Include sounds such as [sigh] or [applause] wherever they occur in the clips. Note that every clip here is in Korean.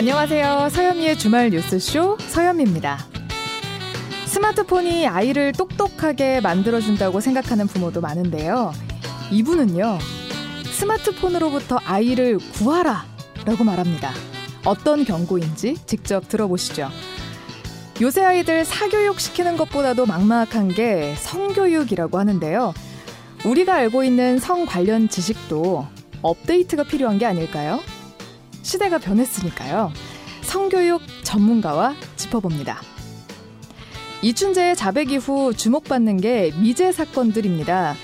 안녕하세요. 서현미의 주말 뉴스쇼 서현미입니다. 스마트폰이 아이를 똑똑하게 만들어준다고 생각하는 부모도 많은데요. 이분은요, 스마트폰으로부터 아이를 구하라 라고 말합니다. 어떤 경고인지 직접 들어보시죠. 요새 아이들 사교육 시키는 것보다도 막막한 게 성교육이라고 하는데요. 우리가 알고 있는 성 관련 지식도 업데이트가 필요한 게 아닐까요? 시대가 변했으니까요. 성교육 전문가와 짚어봅니다. 이춘재의 자백 이후 주목받는 게 미제 사건들입니다.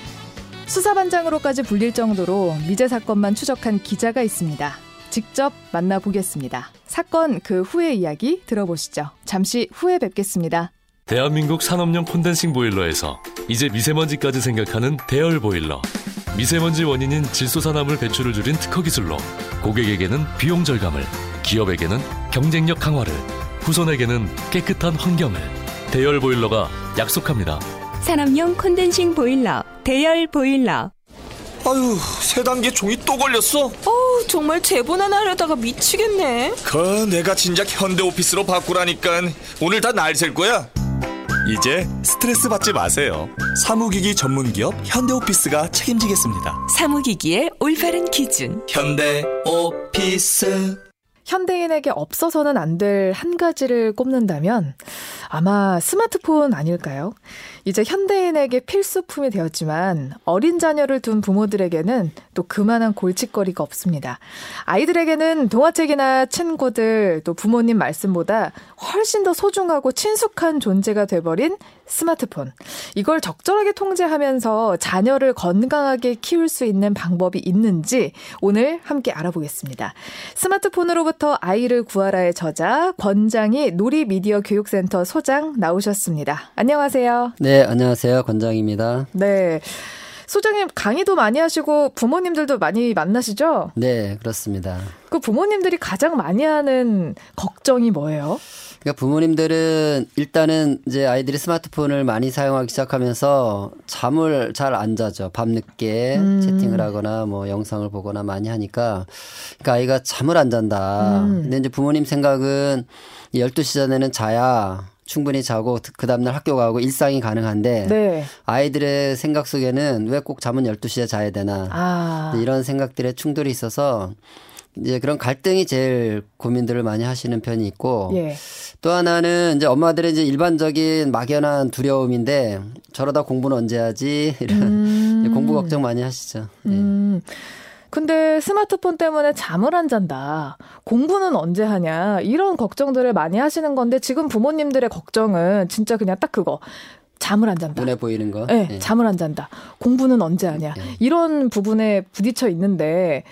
수사반장으로까지 불릴 정도로 미제 사건만 추적한 기자가 있습니다. 직접 만나보겠습니다. 사건 그 후의 이야기 들어보시죠. 잠시 후에 뵙겠습니다. 대한민국 산업용 콘덴싱 보일러에서 이제 미세먼지까지 생각하는 대열 보일러. 미세먼지 원인인 질소산화물 배출을 줄인 특허 기술로 고객에게는 비용 절감을, 기업에게는 경쟁력 강화를, 후손에게는 깨끗한 환경을 대열 보일러가 약속합니다. 산업용 콘덴싱 보일러, 대열 보일러. 아유, 세 단계 종이 또 걸렸어. 어우, 정말 제보나 하려다가 미치겠네. 그 내가 진작 현대 오피스로 바꾸라니까 오늘 다 날 셀 거야. 이제 스트레스 받지 마세요. 사무기기 전문 기업 현대오피스가 책임지겠습니다. 사무기기의 올바른 기준. 현대 오피스. 현대인에게 없어서는 안 될 한 가지를 꼽는다면 아마 스마트폰 아닐까요? 이제 현대인에게 필수품이 되었지만 어린 자녀를 둔 부모들에게는 또 그만한 골칫거리가 없습니다. 아이들에게는 동화책이나 친구들 또 부모님 말씀보다 훨씬 더 소중하고 친숙한 존재가 돼버린 스마트폰. 이걸 적절하게 통제하면서 자녀를 건강하게 키울 수 있는 방법이 있는지 오늘 함께 알아보겠습니다. 스마트폰으로부터 아이를 구하라의 저자 권장희 놀이미디어 교육센터 소장 나오셨습니다. 안녕하세요. 네, 안녕하세요. 권장입니다. 네. 소장님 강의도 많이 하시고 부모님들도 많이 만나시죠? 네, 그렇습니다. 그 부모님들이 가장 많이 하는 걱정이 뭐예요? 그러니까 부모님들은 일단은 이제 아이들이 스마트폰을 많이 사용하기 시작하면서 잠을 잘 안 자죠. 밤늦게 음. 채팅을 하거나 뭐 영상을 보거나 많이 하니까 그러니까 아이가 잠을 안 잔다. 음. 근데 이제 부모님 생각은 12시 전에는 자야 충분히 자고 그 다음날 학교 가고 일상이 가능한데 네. 아이들의 생각 속에는 왜 꼭 잠은 12시에 자야 되나 아. 이런 생각들의 충돌이 있어서 이제 그런 갈등이 제일 고민들을 많이 하시는 편이 있고 예. 또 하나는 이제 엄마들의 이제 일반적인 막연한 두려움인데 저러다 공부는 언제 하지 [laughs] 이런 음. 공부 걱정 많이 하시죠. 예. 음. 근데 스마트폰 때문에 잠을 안 잔다. 공부는 언제 하냐. 이런 걱정들을 많이 하시는 건데 지금 부모님들의 걱정은 진짜 그냥 딱 그거. 잠을 안 잔다. 눈에 보이는 거? 네, 네. 잠을 안 잔다. 공부는 언제 하냐. 네. 이런 부분에 부딪혀 있는데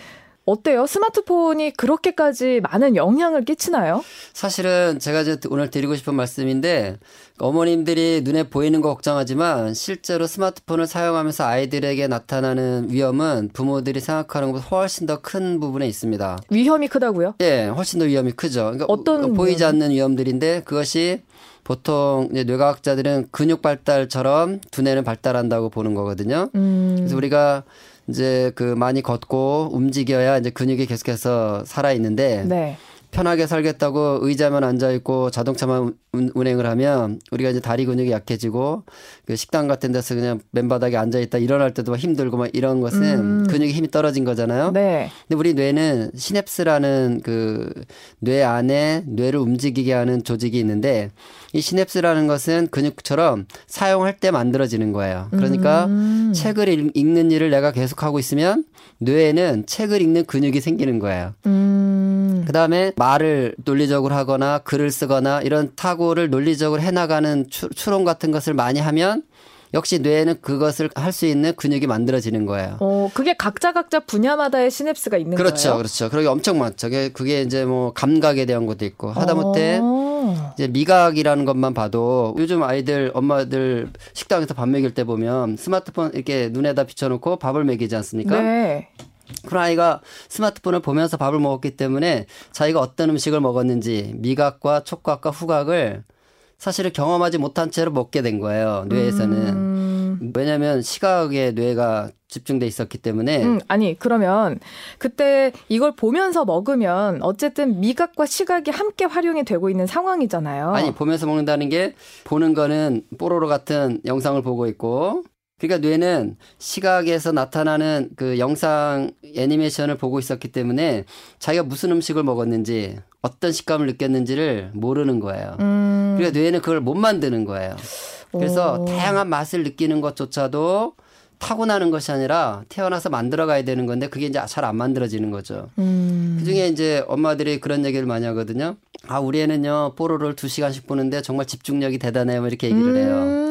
어때요? 스마트폰이 그렇게까지 많은 영향을 끼치나요? 사실은 제가 이제 오늘 드리고 싶은 말씀인데 어머님들이 눈에 보이는 거 걱정하지만 실제로 스마트폰을 사용하면서 아이들에게 나타나는 위험은 부모들이 생각하는 것보다 훨씬 더 큰 부분에 있습니다. 위험이 크다고요? 예, 훨씬 더 위험이 크죠. 그러니까 어떤 보이지 위험? 않는 위험들인데 그것이 보통 이제 뇌과학자들은 근육 발달처럼 두뇌는 발달한다고 보는 거거든요. 음. 그래서 우리가 이제 그 많이 걷고 움직여야 이제 근육이 계속해서 살아 있는데 네. 편하게 살겠다고 의자만 앉아 있고 자동차만 운행을 하면 우리가 이제 다리 근육이 약해지고 그 식당 같은 데서 그냥 맨바닥에 앉아 있다 일어날 때도 막 힘들고 막 이런 것은 음. 근육의 힘이 떨어진 거잖아요. 네. 근데 우리 뇌는 시냅스라는 그 뇌 안에 뇌를 움직이게 하는 조직이 있는데 이 시냅스라는 것은 근육처럼 사용할 때 만들어지는 거예요. 그러니까 음. 책을 읽는 일을 내가 계속 하고 있으면 뇌에는 책을 읽는 근육이 생기는 거예요. 음. 그 다음에 말을 논리적으로 하거나 글을 쓰거나 이런 타고를 논리적으로 해나가는 추, 추론 같은 것을 많이 하면 역시 뇌에는 그것을 할 수 있는 근육이 만들어지는 거예요. 어, 그게 각자 각자 분야마다의 시냅스가 있는 그렇죠, 거예요. 그렇죠, 그렇죠. 그러게 엄청 많죠. 그게, 그게 이제 뭐 감각에 대한 것도 있고 하다못해 어. 이제 미각이라는 것만 봐도 요즘 아이들 엄마들 식당에서 밥 먹일 때 보면 스마트폰 이렇게 눈에다 비춰놓고 밥을 먹이지 않습니까? 네. 그런 아이가 스마트폰을 보면서 밥을 먹었기 때문에 자기가 어떤 음식을 먹었는지 미각과 촉각과 후각을 사실은 경험하지 못한 채로 먹게 된 거예요. 뇌에서는. 음. 음. 왜냐하면 시각에 뇌가 집중돼 있었기 때문에. 음, 아니 그러면 그때 이걸 보면서 먹으면 어쨌든 미각과 시각이 함께 활용이 되고 있는 상황이잖아요. 아니 보면서 먹는다는 게 보는 거는 뽀로로 같은 영상을 보고 있고 그러니까 뇌는 시각에서 나타나는 그 영상 애니메이션을 보고 있었기 때문에 자기가 무슨 음식을 먹었는지 어떤 식감을 느꼈는지를 모르는 거예요. 음. 그러니까 뇌는 그걸 못 만드는 거예요. 그래서 오. 다양한 맛을 느끼는 것조차도 타고나는 것이 아니라 태어나서 만들어가야 되는 건데 그게 이제 잘 안 만들어지는 거죠. 음. 그중에 이제 엄마들이 그런 얘기를 많이 하거든요. 아 우리 애는요 뽀로로를 두 시간씩 보는데 정말 집중력이 대단해요. 뭐 이렇게 얘기를 해요. 음.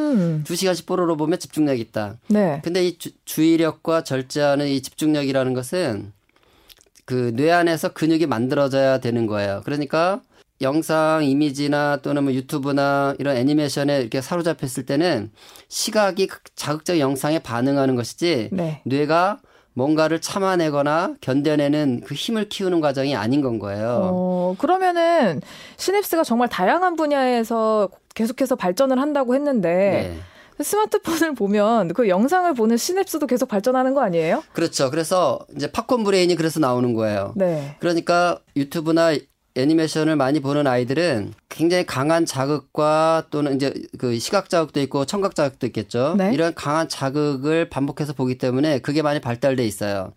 두 시간씩 뽀로로 보면 집중력 있다. 네. 근데 이 주, 주의력과 절제하는 이 집중력이라는 것은 그 뇌 안에서 근육이 만들어져야 되는 거예요. 그러니까 영상 이미지나 또는 뭐 유튜브나 이런 애니메이션에 이렇게 사로잡혔을 때는 시각이 자극적 영상에 반응하는 것이지 네. 뇌가 뭔가를 참아내거나 견뎌내는 그 힘을 키우는 과정이 아닌 건 거예요. 어, 그러면은 시냅스가 정말 다양한 분야에서 계속해서 발전을 한다고 했는데 네. 스마트폰을 보면 그 영상을 보는 시냅스도 계속 발전하는 거 아니에요? 그렇죠. 그래서 이제 팝콘 브레인이 그래서 나오는 거예요. 네. 그러니까 유튜브나 애니메이션을 많이 보는 아이들은 굉장히 강한 자극과 또는 이제 그 시각 자극도 있고 청각 자극도 있겠죠. 네? 이런 강한 자극을 반복해서 보기 때문에 그게 많이 발달돼 있어요.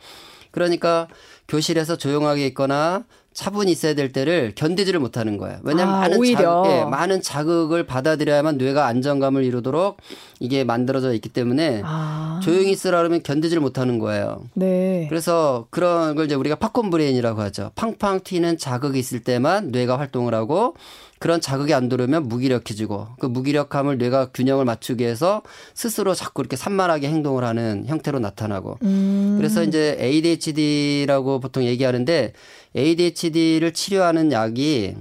그러니까 교실에서 조용하게 있거나 차분히 있어야 될 때를 견디지를 못하는 거예요. 왜냐하면 아, 많은 자극, 예, 많은 자극을 받아들여야만 뇌가 안정감을 이루도록 이게 만들어져 있기 때문에 아. 조용히 있으라 그러면 견디지를 못하는 거예요. 네. 그래서 그런 걸 이제 우리가 팝콘 브레인이라고 하죠. 팡팡 튀는 자극이 있을 때만 뇌가 활동을 하고 그런 자극이 안 들어오면 무기력해지고 그 무기력함을 뇌가 균형을 맞추기 위해서 스스로 자꾸 이렇게 산만하게 행동을 하는 형태로 나타나고 음. 그래서 이제 ADHD라고 보통 얘기하는데 ADHD를 치료하는 약이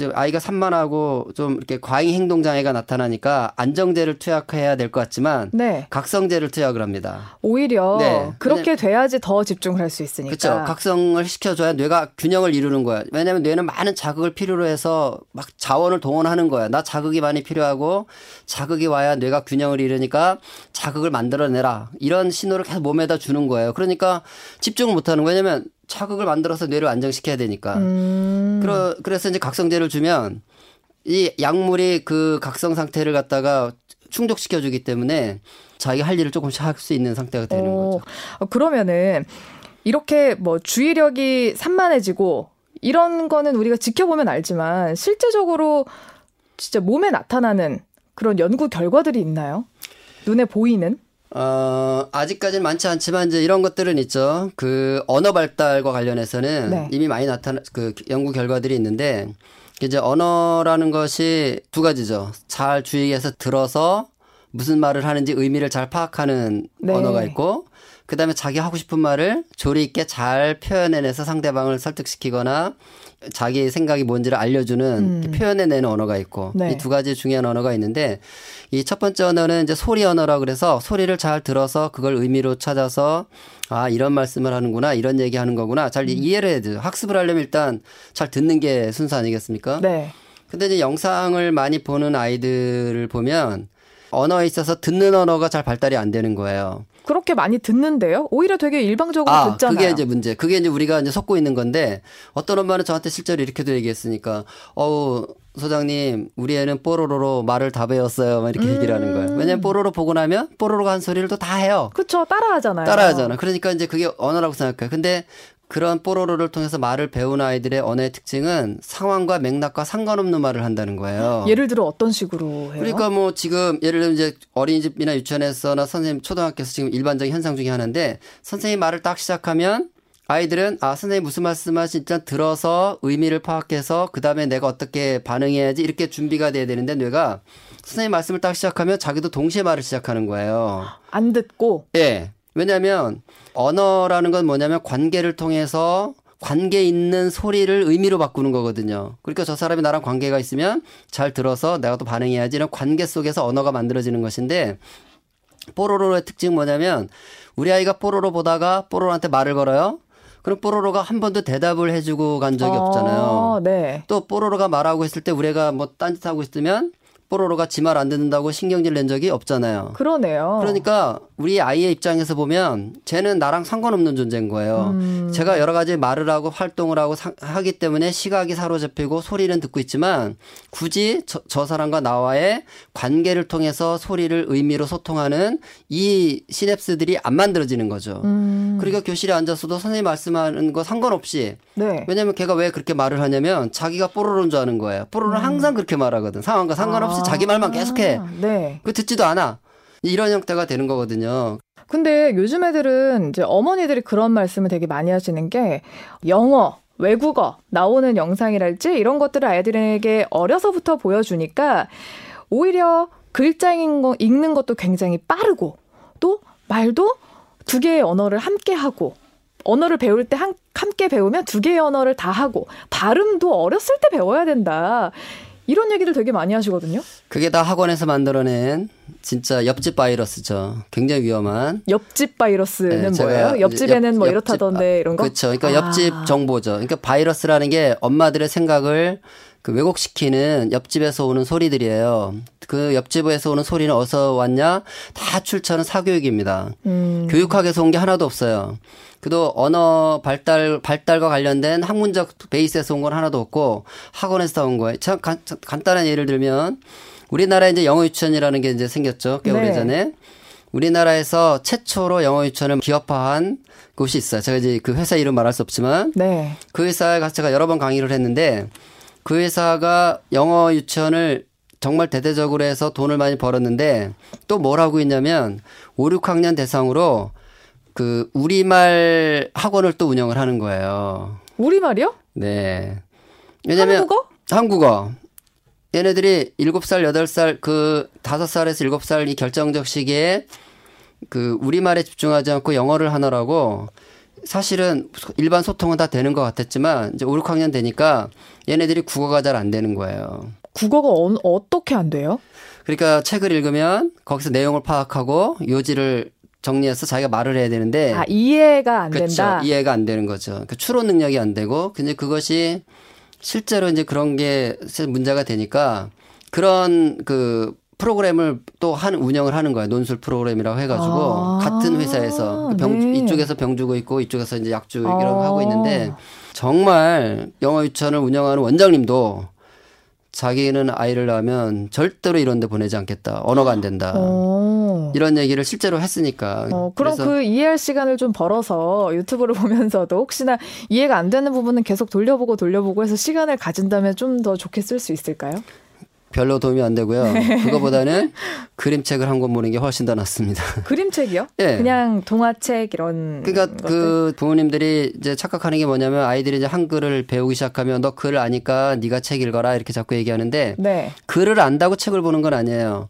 좀 아이가 산만하고 좀 이렇게 과잉 행동 장애가 나타나니까 안정제를 투약해야 될 것 같지만 네. 각성제를 투약을 합니다. 오히려 네. 그렇게 돼야지 더 집중을 할 수 있으니까. 그렇죠. 각성을 시켜줘야 뇌가 균형을 이루는 거야. 왜냐하면 뇌는 많은 자극을 필요로 해서 막 자원을 동원하는 거야. 나 자극이 많이 필요하고 자극이 와야 뇌가 균형을 이루니까 자극을 만들어내라. 이런 신호를 계속 몸에다 주는 거예요. 그러니까 집중을 못하는 거예요. 왜냐면 자극을 만들어서 뇌를 안정시켜야 되니까. 음. 그러, 그래서 이제 각성제를 주면 이 약물이 그 각성 상태를 갖다가 충족시켜 주기 때문에 자기가 할 일을 조금씩 할 수 있는 상태가 되는 오. 거죠. 어, 그러면은 이렇게 뭐 주의력이 산만해지고 이런 거는 우리가 지켜보면 알지만 실제적으로 진짜 몸에 나타나는 그런 연구 결과들이 있나요? 눈에 보이는? 어, 아직까지는 많지 않지만 이제 이런 것들은 있죠. 그 언어 발달과 관련해서는 네. 이미 많이 나타나 그 연구 결과들이 있는데 이제 언어라는 것이 두 가지죠. 잘 주의해서 들어서 무슨 말을 하는지 의미를 잘 파악하는 네. 언어가 있고 그 다음에 자기 하고 싶은 말을 조리 있게 잘 표현해내서 상대방을 설득시키거나 자기 생각이 뭔지를 알려주는 음. 표현해내는 언어가 있고 네. 이두 가지 중요한 언어가 있는데 이 첫 번째 언어는 이제 소리 언어라 그래서 소리를 잘 들어서 그걸 의미로 찾아서 아 이런 말씀을 하는구나 이런 얘기하는 거구나 잘 음. 이해를 해야 돼요. 학습을 하려면 일단 잘 듣는 게 순서 아니겠습니까? 네. 근데 이제 영상을 많이 보는 아이들을 보면 언어에 있어서 듣는 언어가 잘 발달이 안 되는 거예요. 그렇게 많이 듣는데요. 오히려 되게 일방적으로 아, 듣잖아요. 그게 이제 문제. 그게 이제 우리가 이제 섞고 있는 건데 어떤 엄마는 저한테 실제로 이렇게도 얘기했으니까 어우 소장님 우리 애는 뽀로로로 말을 다 배웠어요. 막 이렇게 음. 얘기를 하는 거예요. 왜냐면 뽀로로 보고 나면 뽀로로가 한 소리를 또 다 해요. 그렇죠. 따라하잖아요. 따라하잖아. 그러니까 이제 그게 언어라고 생각해요. 근데 그런 뽀로로를 통해서 말을 배운 아이들의 언어의 특징은 상황과 맥락과 상관없는 말을 한다는 거예요. 예를 들어 어떤 식으로 해요? 그러니까 뭐 지금 예를 들면 이제 어린이집이나 유치원에서나 선생님 초등학교에서 지금 일반적인 현상 중에 하나인데 선생님 말을 딱 시작하면 아이들은 아 선생님 무슨 말씀하시 일단 들어서 의미를 파악해서 그 다음에 내가 어떻게 반응해야지 이렇게 준비가 돼야 되는데 뇌가 선생님 말씀을 딱 시작하면 자기도 동시에 말을 시작하는 거예요. 안 듣고. 예. 네. 왜냐하면 언어라는 건 뭐냐면 관계를 통해서 관계 있는 소리를 의미로 바꾸는 거거든요. 그러니까 저 사람이 나랑 관계가 있으면 잘 들어서 내가 또 반응해야지 이런 관계 속에서 언어가 만들어지는 것인데 뽀로로의 특징 뭐냐면 우리 아이가 뽀로로 보다가 뽀로로한테 말을 걸어요. 그럼 뽀로로가 한 번도 대답을 해주고 간 적이 아, 없잖아요. 네. 또 뽀로로가 말하고 있을 때 우리가 뭐 딴짓하고 있으면 뽀로로가 지 말 안 듣는다고 신경질 낸 적이 없잖아요. 그러네요. 그러니까 우리 아이의 입장에서 보면 쟤는 나랑 상관없는 존재인 거예요. 음. 제가 여러 가지 말을 하고 활동을 하고 사, 하기 때문에 시각이 사로잡히고 소리는 듣고 있지만 굳이 저, 저 사람과 나와의 관계를 통해서 소리를 의미로 소통하는 이 시냅스들이 안 만들어지는 거죠. 음. 그러니까 교실에 앉아서도 선생님 말씀하는 거 상관없이 네. 왜냐면 걔가 왜 그렇게 말을 하냐면 자기가 뽀로로인 줄 아는 거예요. 뽀로로는 음. 항상 그렇게 말하거든. 상황과 상관없이 아. 자기 말만 계속해. 네. 그 듣지도 않아. 이런 형태가 되는 거거든요. 근데 요즘 애들은 이제 어머니들이 그런 말씀을 되게 많이 하시는 게 영어, 외국어 나오는 영상이랄지 이런 것들을 아이들에게 어려서부터 보여주니까 오히려 글자 읽는 것도 굉장히 빠르고 또 말도 두 개의 언어를 함께 하고 언어를 배울 때 한, 함께 배우면 두 개의 언어를 다 하고 발음도 어렸을 때 배워야 된다. 이런 얘기들 되게 많이 하시거든요. 그게 다 학원에서 만들어낸 진짜 옆집 바이러스죠. 굉장히 위험한. 옆집 바이러스는 네, 뭐예요? 옆집에는 옆, 뭐 이렇다던데 이런 거? 그렇죠. 그러니까 아. 옆집 정보죠. 그러니까 바이러스라는 게 엄마들의 생각을 그 왜곡시키는 옆집에서 오는 소리들이에요. 그 옆집에서 오는 소리는 어디서 왔냐? 다 출처는 사교육입니다. 음. 교육학에서 온 게 하나도 없어요. 그도 언어 발달 발달과 관련된 학문적 베이스에서 온 건 하나도 없고 학원에서 온 거예요. 참 간, 간단한 예를 들면 우리나라에 이제 영어 유치원이라는 게 이제 생겼죠. 꽤 네. 오래전에. 우리나라에서 최초로 영어 유치원을 기업화한 곳이 있어요. 제가 이제 그 회사 이름 말할 수 없지만 네. 그 회사에 가서 제가 여러 번 강의를 했는데 그 회사가 영어 유치원을 정말 대대적으로 해서 돈을 많이 벌었는데 또 뭘 하고 있냐면 5, 6학년 대상으로 그 우리말 학원을 또 운영을 하는 거예요. 우리말이요? 네. 왜냐면 한국어? 한국어. 얘네들이 7살, 8살, 그 5살에서 7살 이 결정적 시기에 그 우리말에 집중하지 않고 영어를 하느라고 사실은 일반 소통은 다 되는 것 같았지만 이제 5, 6학년 되니까 얘네들이 국어가 잘 안 되는 거예요. 국어가 어, 어떻게 안 돼요? 그러니까 책을 읽으면 거기서 내용을 파악하고 요지를 정리해서 자기가 말을 해야 되는데 아 이해가 안 그렇죠. 된다. 이해가 안 되는 거죠. 그 추론 능력이 안 되고 근데 그것이 실제로 이제 그런 게 문제가 되니까 그런 그 프로그램을 또 한 운영을 하는 거예요. 논술 프로그램이라고 해가지고 아~ 같은 회사에서 그 병, 네. 이쪽에서 병 주고 있고 이쪽에서 이제 약 주고 이런 아~ 하고 있는데 정말 영어 유치원을 운영하는 원장님도 자기는 아이를 낳으면 절대로 이런 데 보내지 않겠다. 언어가 안 된다. 오. 이런 얘기를 실제로 했으니까. 어, 그럼 그 이해할 시간을 좀 벌어서 유튜브를 [laughs] 보면서도 혹시나 이해가 안 되는 부분은 계속 돌려보고 돌려보고 해서 시간을 가진다면 좀 더 좋게 쓸 수 있을까요? 별로 도움이 안 되고요. 네. 그거보다는 그림책을 한 권 보는 게 훨씬 더 낫습니다. 그림책이요? 네. [laughs] 그냥 동화책 이런. 그러니까 그 것들? 그 부모님들이 이제 착각하는 게 뭐냐면 아이들이 이제 한글을 배우기 시작하면 너글 아니까 네가 책 읽어라 이렇게 자꾸 얘기하는데 네. 글을 안다고 책을 보는 건 아니에요.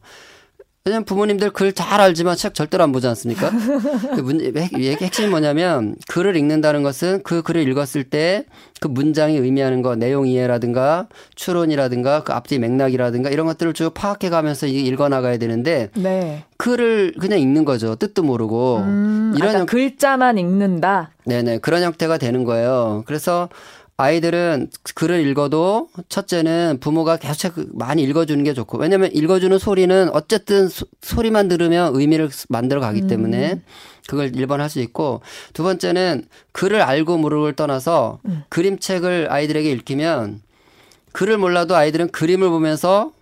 왜냐면 부모님들 글 잘 알지만 책 절대로 안 보지 않습니까? [laughs] 그 문, 핵심이 뭐냐면 글을 읽는다는 것은 그 글을 읽었을 때 그 문장이 의미하는 거, 내용 이해라든가 추론이라든가 그 앞뒤 맥락이라든가 이런 것들을 쭉 파악해 가면서 읽어 나가야 되는데 네. 글을 그냥 읽는 거죠. 뜻도 모르고. 음, 이런 형... 글자만 읽는다. 네네. 그런 형태가 되는 거예요. 그래서 아이들은 글을 읽어도 첫째는 부모가 계속 많이 읽어주는 게 좋고 왜냐하면 읽어주는 소리는 어쨌든 소, 리만 들으면 의미를 만들어 가기 때문에 음. 그걸 1번 할 수 있고 두 번째는 글을 알고 모르고를 떠나서 음. 그림책을 아이들에게 읽히면 글을 몰라도 아이들은 그림을 보면서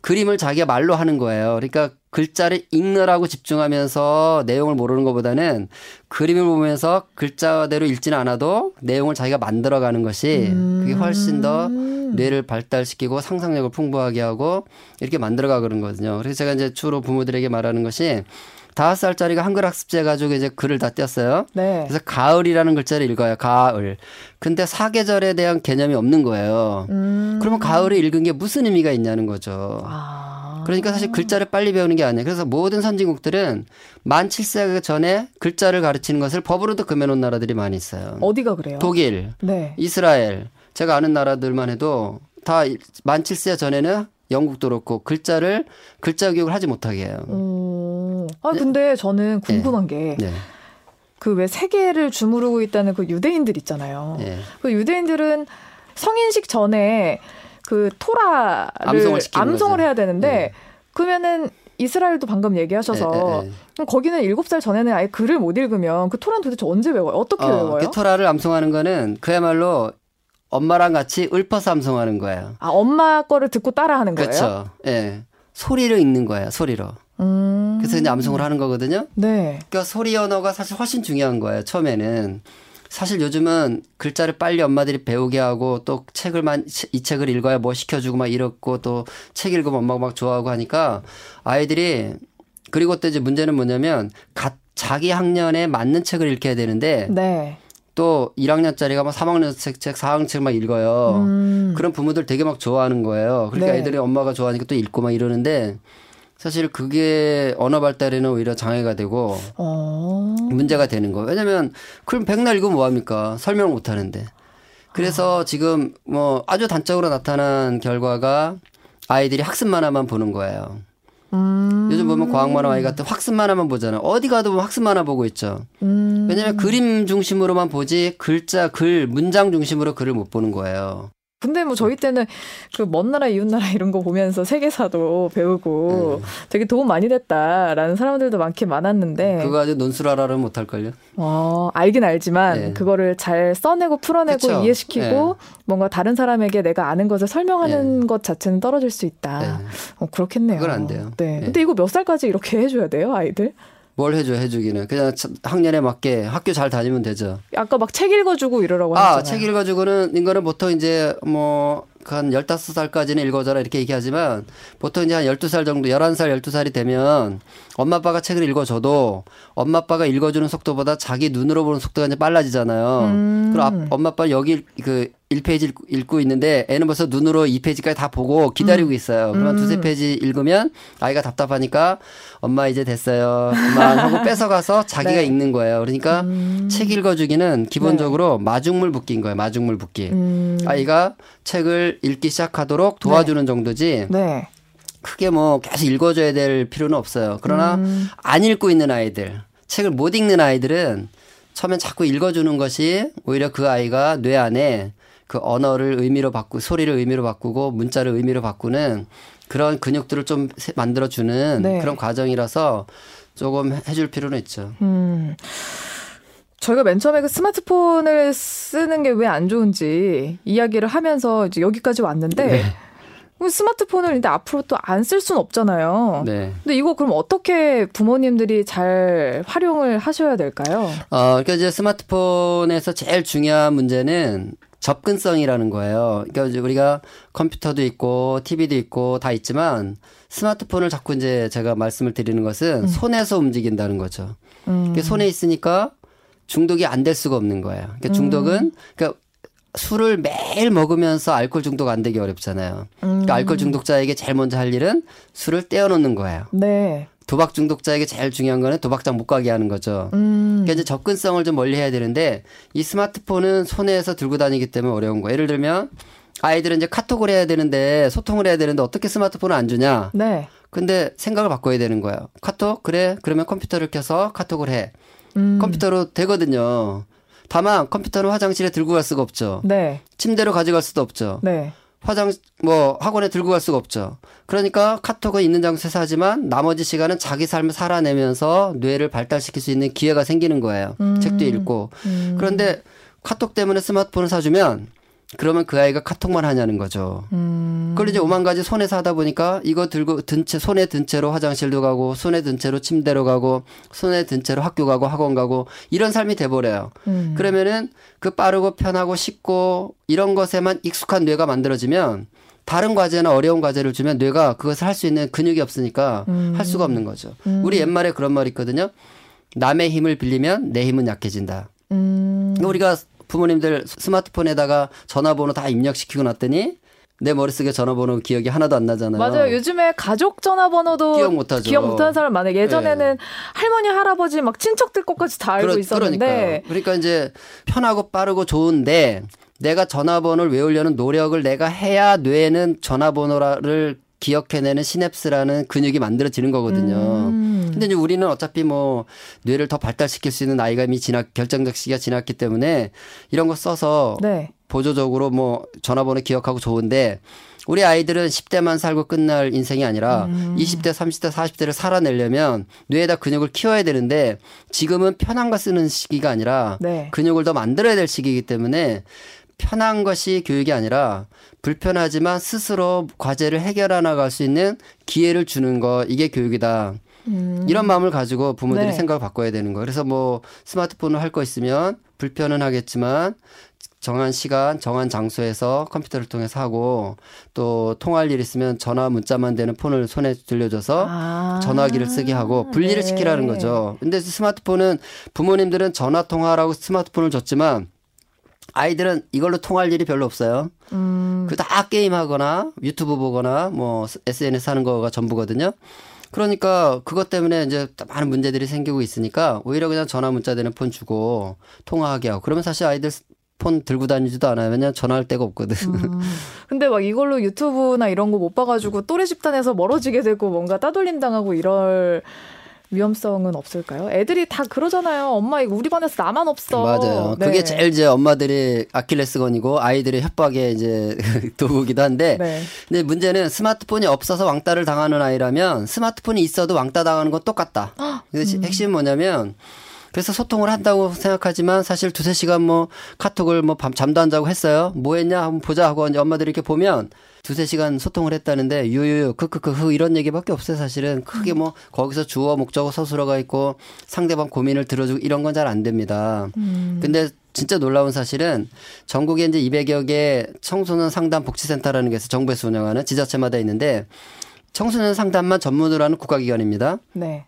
그림을 자기가 말로 하는 거예요. 그러니까 글자를 읽느라고 집중하면서 내용을 모르는 것보다는 그림을 보면서 글자대로 읽지는 않아도 내용을 자기가 만들어가는 것이 그게 훨씬 더 음. 뇌를 발달시키고 상상력을 풍부하게 하고 이렇게 만들어가 그런 거거든요. 그래서 제가 이제 주로 부모들에게 말하는 것이 다섯 살짜리가 한글 학습제 해가지고 이제 글을 다 뗐어요. 네. 그래서 가을이라는 글자를 읽어요. 가을. 근데 사계절에 대한 개념이 없는 거예요. 음. 그러면 가을을 읽은 게 무슨 의미가 있냐는 거죠. 아. 그러니까 사실 글자를 빨리 배우는 게 아니에요. 그래서 모든 선진국들은 만 7세 전에 글자를 가르치는 것을 법으로도 금해놓은 나라들이 많이 있어요. 어디가 그래요? 독일, 네. 이스라엘. 제가 아는 나라들만 해도 다 만 7세 전에는 영국도 그렇고 글자를 글자 교육을 하지 못하게 해요. 음. 아 근데 저는 궁금한 네. 게. 네. 그왜 세계를 주무르고 있다는 그 유대인들 있잖아요. 네. 그 유대인들은 성인식 전에 그 토라를 암송을, 암송을 해야 되는데 네. 그러면은 이스라엘도 방금 얘기하셔서 네, 네, 네. 거기는 일곱 살 전에는 아예 글을 못 읽으면 그 토라는 도대체 언제 외워요? 어떻게 어, 외워요? 그 토라를 암송하는 거는 그야말로 엄마랑 같이 읊어서 암송하는 거예요. 아 엄마 거를 듣고 따라하는 거예요? 그렇죠. 예. 소리로 읽는 거예요. 소리로. 음. 그래서 이제 암송을 하는 거거든요. 네. 그러니까 소리 언어가 사실 훨씬 중요한 거예요. 처음에는. 사실 요즘은 글자를 빨리 엄마들이 배우게 하고 또 책을만 이 책을 읽어야 뭐 시켜주고 막 이렇고 또 책 읽으면 엄마가 막 좋아하고 하니까 아이들이 그리고 또 이제 문제는 뭐냐면 가, 자기 학년에 맞는 책을 읽혀야 되는데 네. 또 1학년짜리가 막 3학년 책, 책 4학년 책 막 읽어요. 음. 그런 부모들 되게 막 좋아하는 거예요. 그러니까 네. 애들이 엄마가 좋아하니까 또 읽고 막 이러는데 사실 그게 언어 발달에는 오히려 장애가 되고 어. 문제가 되는 거예요. 왜냐면 그럼 백날 읽으면 뭐합니까? 설명 못 하는데. 그래서 아. 지금 뭐 아주 단적으로 나타난 결과가 아이들이 학습 만화만 보는 거예요. 음. 요즘 보면 과학 만화 아이 같은 학습 만화만 보잖아. 어디 가도 학습 만화 보고 있죠. 음. 왜냐면 그림 중심으로만 보지 글자, 글, 문장 중심으로 글을 못 보는 거예요. 근데 뭐 저희 때는 그 먼 나라 이웃 나라 이런 거 보면서 세계사도 배우고 네. 되게 도움 많이 됐다라는 사람들도 많긴 많았는데 그거 아주 논술하라는 못할 걸요. 어, 알긴 알지만 네. 그거를 잘 써내고 풀어내고 그쵸? 이해시키고 네. 뭔가 다른 사람에게 내가 아는 것을 설명하는 네. 것 자체는 떨어질 수 있다. 네. 어, 그렇겠네요. 그건 안 돼요. 네. 근데 이거 몇 살까지 이렇게 해줘야 돼요, 아이들? 뭘 해줘 해주기는 그냥 학년에 맞게 학교 잘 다니면 되죠. 아까 막 책 읽어주고 이러라고 아, 하잖아요. 책 읽어주고는 이거는 보통 이제 뭐한 15살까지는 읽어줘라 이렇게 얘기하지만 보통 이제 한 12살 정도 11살 12살이 되면 엄마 아빠가 책을 읽어줘도 엄마 아빠가 읽어주는 속도보다 자기 눈으로 보는 속도가 이제 빨라지잖아요. 음. 그럼 엄마 아빠 여기 그 1페이지 읽고 있는데 애는 벌써 눈으로 2페이지까지 다 보고 기다리고 음. 있어요. 그러면 음. 두세 페이지 읽으면 아이가 답답하니까 엄마 이제 됐어요. 그만 하고 [laughs] 뺏어가서 자기가 네. 읽는 거예요. 그러니까 음. 책 읽어주기는 기본적으로 네. 마중물 붓기인 거예요. 마중물 붓기. 음. 아이가 책을 읽기 시작하도록 도와주는 네. 정도지. 네. 크게 뭐 계속 읽어줘야 될 필요는 없어요. 그러나 음. 안 읽고 있는 아이들, 책을 못 읽는 아이들은 처음엔 자꾸 읽어주는 것이 오히려 그 아이가 뇌 안에 그 언어를 의미로 바꾸 소리를 의미로 바꾸고 문자를 의미로 바꾸는 그런 근육들을 좀 만들어주는 네. 그런 과정이라서 조금 해줄 필요는 있죠. 음. 저희가 맨 처음에 그 스마트폰을 쓰는 게 왜 안 좋은지 이야기를 하면서 이제 여기까지 왔는데 네. 스마트폰을 근데 앞으로 또 안 쓸 수는 없잖아요. 네. 근데 이거 그럼 어떻게 부모님들이 잘 활용을 하셔야 될까요? 어, 그러니까 이제 스마트폰에서 제일 중요한 문제는 접근성이라는 거예요. 그러니까 우리가 컴퓨터도 있고 TV도 있고 다 있지만 스마트폰을 자꾸 이제 제가 말씀을 드리는 것은 음. 손에서 움직인다는 거죠. 음. 그러니까 손에 있으니까 중독이 안 될 수가 없는 거예요. 그러니까 중독은 음. 그러니까 술을 매일 먹으면서 알코올 중독 안 되기 어렵잖아요. 그러니까 알코올 중독자에게 제일 먼저 할 일은 술을 떼어놓는 거예요. 네. 도박 중독자에게 제일 중요한 거는 도박장 못 가게 하는 거죠. 음. 그러니까 이제 접근성을 좀 멀리 해야 되는데 이 스마트폰은 손에서 들고 다니기 때문에 어려운 거. 예를 들면 아이들은 이제 카톡을 해야 되는데 소통을 해야 되는데 어떻게 스마트폰을 안 주냐? 네. 근데 생각을 바꿔야 되는 거예요. 카톡 그래 그러면 컴퓨터를 켜서 카톡을 해. 음. 컴퓨터로 되거든요. 다만 컴퓨터는 화장실에 들고 갈 수가 없죠. 네. 침대로 가져갈 수도 없죠. 네. 화장 뭐 학원에 들고 갈 수가 없죠. 그러니까 카톡은 있는 장소에서 하지만 나머지 시간은 자기 삶을 살아내면서 뇌를 발달시킬 수 있는 기회가 생기는 거예요. 음. 책도 읽고. 음. 그런데 카톡 때문에 스마트폰을 사주면 그러면 그 아이가 카톡만 하냐는 거죠. 음. 그걸 이제 오만 가지 손에서 하다 보니까 이거 들고 든 채, 손에 든 채로 화장실도 가고, 손에 든 채로 침대로 가고, 손에 든 채로 학교 가고, 학원 가고, 이런 삶이 돼버려요. 음. 그러면은 그 빠르고 편하고 쉽고 이런 것에만 익숙한 뇌가 만들어지면 다른 과제나 어려운 과제를 주면 뇌가 그것을 할 수 있는 근육이 없으니까 음. 할 수가 없는 거죠. 음. 우리 옛말에 그런 말이 있거든요. 남의 힘을 빌리면 내 힘은 약해진다. 음. 우리가 부모님들 스마트폰에다가 전화번호 다 입력시키고 났더니 내 머릿속에 전화번호 기억이 하나도 안 나잖아요. 맞아요. 요즘에 가족 전화번호도 기억 못하죠. 기억 못하는 사람 많아요. 예전에는 네. 할머니, 할아버지 막 친척들 것까지 다 알고 그러, 있었는데. 그러니까. 그러니까 이제 편하고 빠르고 좋은데 내가 전화번호를 외우려는 노력을 내가 해야 뇌는 전화번호를 기억해내는 시냅스라는 근육이 만들어지는 거거든요. 음. 근데 이제 우리는 어차피 뭐 뇌를 더 발달시킬 수 있는 나이가 이미 지났 결정적 시기가 지났기 때문에 이런 거 써서 네. 보조적으로 뭐 전화번호 기억하고 좋은데 우리 아이들은 10대만 살고 끝날 인생이 아니라 음. 20대, 30대, 40대를 살아내려면 뇌에다 근육을 키워야 되는데 지금은 편한 거 쓰는 시기가 아니라 네. 근육을 더 만들어야 될 시기이기 때문에 편한 것이 교육이 아니라 불편하지만 스스로 과제를 해결해 나갈 수 있는 기회를 주는 거 이게 교육이다. 음. 이런 마음을 가지고 부모들이 네. 생각을 바꿔야 되는 거예요. 그래서 뭐 스마트폰을 할 거 있으면 불편은 하겠지만 정한 시간, 정한 장소에서 컴퓨터를 통해서 하고 또 통화할 일 있으면 전화 문자만 되는 폰을 손에 들려줘서 아. 전화기를 쓰게 하고 분리를 네. 시키라는 거죠. 근데 스마트폰은 부모님들은 전화 통화라고 스마트폰을 줬지만 아이들은 이걸로 통할 일이 별로 없어요. 음. 그다 게임하거나 유튜브 보거나 뭐 SNS 하는 거가 전부거든요. 그러니까 그것 때문에 이제 많은 문제들이 생기고 있으니까 오히려 그냥 전화 문자 되는 폰 주고 통화하게 하고 그러면 사실 아이들 폰 들고 다니지도 않아요. 왜냐면 전화할 데가 없거든. 음. [laughs] 근데 막 이걸로 유튜브나 이런 거 못 봐가지고 또래 집단에서 멀어지게 되고 뭔가 따돌림 당하고 이럴 위험성은 없을까요? 애들이 다 그러잖아요. 엄마 이거 우리 반에서 나만 없어. 맞아요. 네. 그게 제일 이제 엄마들이 아킬레스건이고 아이들의 협박의 이제 [laughs] 도구기도 한데 네. 근데 문제는 스마트폰이 없어서 왕따를 당하는 아이라면 스마트폰이 있어도 왕따 당하는 건 똑같다. 근데 음. 핵심은 뭐냐면 그래서 소통을 한다고 생각하지만 사실 두세 시간 뭐 카톡을 뭐 밤 잠도 안 자고 했어요. 뭐 했냐 한번 보자 하고 이제 엄마들이 이렇게 보면 두세 시간 소통을 했다는데 유유유 크크크흐 이런 얘기밖에 없어요 사실은 크게 뭐 거기서 주어 목적어 서술어가 있고 상대방 고민을 들어주고 이런 건 잘 안 됩니다. 음. 근데 진짜 놀라운 사실은 전국에 이제 200여 개 청소년 상담 복지센터라는 게 있어서 정부에서 운영하는 지자체마다 있는데 청소년 상담만 전문으로 하는 국가기관입니다. 네.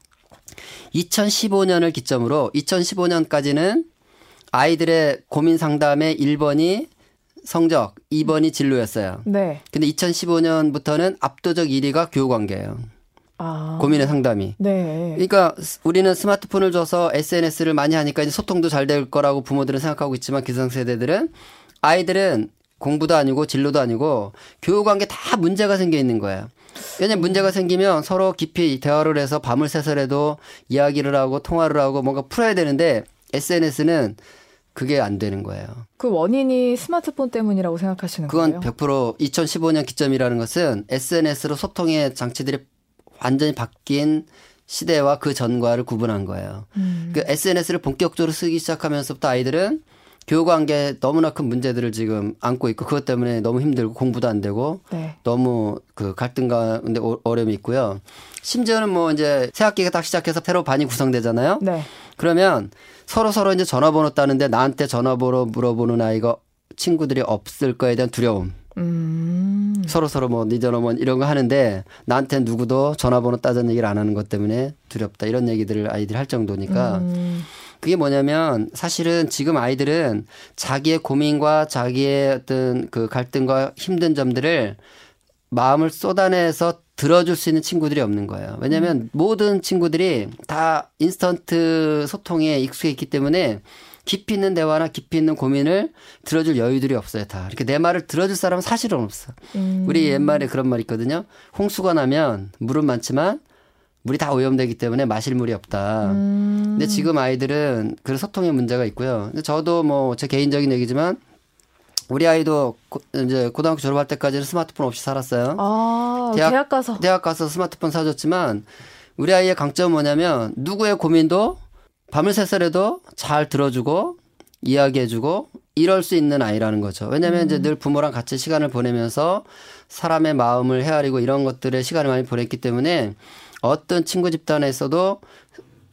2015년을 기점으로 2015년까지는 아이들의 고민 상담의 1번이 성적, 2번이 진로였어요. 네. 근데 2015년부터는 압도적 1위가 교우관계예요. 아. 고민의 상담이. 네. 그러니까 우리는 스마트폰을 줘서 SNS를 많이 하니까 이제 소통도 잘 될 거라고 부모들은 생각하고 있지만 기성세대들은 아이들은 공부도 아니고 진로도 아니고 교우관계 다 문제가 생겨 있는 거예요. 왜냐면 문제가 생기면 서로 깊이 대화를 해서 밤을 새서라도 이야기를 하고 통화를 하고 뭔가 풀어야 되는데 SNS는 그게 안 되는 거예요. 그 원인이 스마트폰 때문이라고 생각하시는 그건 거예요? 그건 100% 2015년 기점이라는 것은 SNS로 소통의 장치들이 완전히 바뀐 시대와 그 전과를 구분한 거예요. 음. 그 SNS를 본격적으로 쓰기 시작하면서부터 아이들은 교육 관계 너무나 큰 문제들을 지금 안고 있고 그것 때문에 너무 힘들고 공부도 안 되고 네. 너무 그 갈등 가운데 어려움이 있고요. 심지어는 뭐 이제 새 학기가 딱 시작해서 새로 반이 구성되잖아요. 네. 그러면 서로 서로 이제 전화번호 따는데 나한테 전화번호 물어보는 아이가 친구들이 없을 거에 대한 두려움. 음. 서로 서로 뭐니 전화 뭐 이런 거 하는데 나한테 누구도 전화번호 따자는 얘기를 안 하는 것 때문에 두렵다 이런 얘기들을 아이들이 할 정도니까 음. 그게 뭐냐면 사실은 지금 아이들은 자기의 고민과 자기의 어떤 그 갈등과 힘든 점들을 마음을 쏟아내서 들어줄 수 있는 친구들이 없는 거예요. 왜냐하면 음. 모든 친구들이 다 인스턴트 소통에 익숙해 있기 때문에 깊이 있는 대화나 깊이 있는 고민을 들어줄 여유들이 없어요, 다. 이렇게 내 말을 들어줄 사람은 사실은 없어. 음. 우리 옛말에 그런 말 있거든요. 홍수가 나면 물은 많지만 물이 다 오염되기 때문에 마실 물이 없다. 음. 근데 지금 아이들은 그런 소통의 문제가 있고요. 근데 저도 뭐 제 개인적인 얘기지만 우리 아이도 고, 이제 고등학교 졸업할 때까지는 스마트폰 없이 살았어요. 아, 대학, 대학 가서 대학 가서 스마트폰 사줬지만 우리 아이의 강점은 뭐냐면 누구의 고민도 밤을 새서라도 잘 들어주고 이야기해주고 이럴 수 있는 아이라는 거죠. 왜냐하면 음. 이제 늘 부모랑 같이 시간을 보내면서 사람의 마음을 헤아리고 이런 것들에 시간을 많이 보냈기 때문에 어떤 친구 집단에서도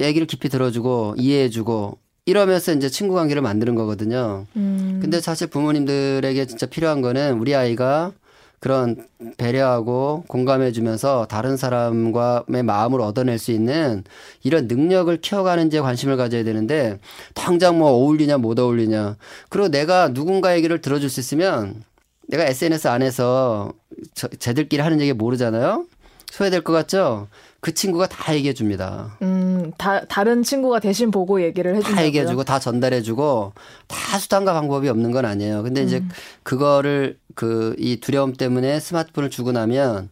얘기를 깊이 들어주고 이해해주고 이러면서 이제 친구 관계를 만드는 거거든요. 음. 근데 사실 부모님들에게 진짜 필요한 거는 우리 아이가 그런 배려하고 공감해주면서 다른 사람과의 마음을 얻어낼 수 있는 이런 능력을 키워가는지에 관심을 가져야 되는데 당장 뭐 어울리냐 못 어울리냐 그리고 내가 누군가 얘기를 들어줄 수 있으면 내가 SNS 안에서 저, 쟤들끼리 하는 얘기 모르잖아요. 소외될 것 같죠? 그 친구가 다 얘기해 줍니다. 음, 다, 다른 친구가 대신 보고 얘기를 해주고. 다 얘기해 주고, 다 전달해 주고, 다 수단과 방법이 없는 건 아니에요. 근데 이제 음. 그거를 그 이 두려움 때문에 스마트폰을 주고 나면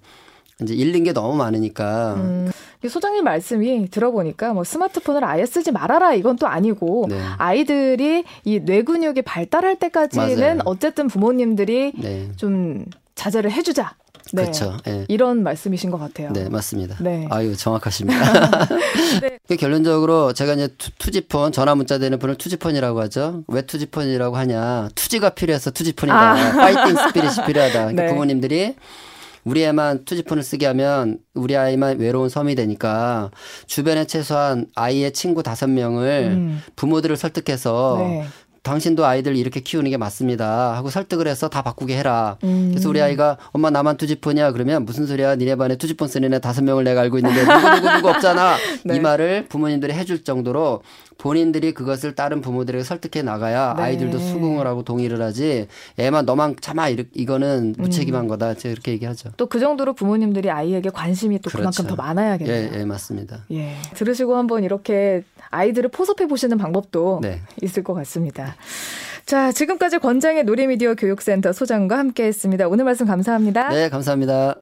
이제 잃는 게 너무 많으니까. 음, 소장님 말씀이 들어보니까 뭐 스마트폰을 아예 쓰지 말아라 이건 또 아니고 네. 아이들이 이 뇌근육이 발달할 때까지는 맞아요. 어쨌든 부모님들이 네. 좀 자제를 해주자. 네. 그렇죠. 네. 이런 말씀이신 것 같아요. 네, 맞습니다. 네. 아유, 정확하십니다. [laughs] 네. 그 결론적으로 제가 이제 투지폰, 전화 문자 되는 분을 투지폰이라고 하죠. 왜 투지폰이라고 하냐. 투지가 필요해서 투지폰이다. 아. fighting spirit이 필요하다. 그러니까 [laughs] 네. 부모님들이 우리 애만 투지폰을 쓰게 하면 우리 아이만 외로운 섬이 되니까 주변에 최소한 아이의 친구 다섯 명을 음. 부모들을 설득해서 네. 당신도 아이들 이렇게 키우는 게 맞습니다. 하고 설득을 해서 다 바꾸게 해라. 음. 그래서 우리 아이가 엄마 나만 투지폰이야 그러면 무슨 소리야 니네 반에 투지폰 쓰는 애 다섯 명을 내가 알고 있는데 누구 누구 누구 없잖아. [laughs] 네. 이 말을 부모님들이 해줄 정도로 본인들이 그것을 다른 부모들에게 설득해 나가야 네. 아이들도 수긍을 하고 동의를 하지 애만 너만 참아 이거는 무책임한 음. 거다. 제가 그렇게 얘기하죠. 또 그 정도로 부모님들이 아이에게 관심이 또 그렇죠. 그만큼 더 많아야겠네요. 예, 예, 맞습니다. 예. 들으시고 한번 이렇게 아이들을 포섭해 보시는 방법도 네. 있을 것 같습니다. 자, 지금까지 권장의 놀이미디어 교육센터 소장과 함께 했습니다. 오늘 말씀 감사합니다. 네, 감사합니다.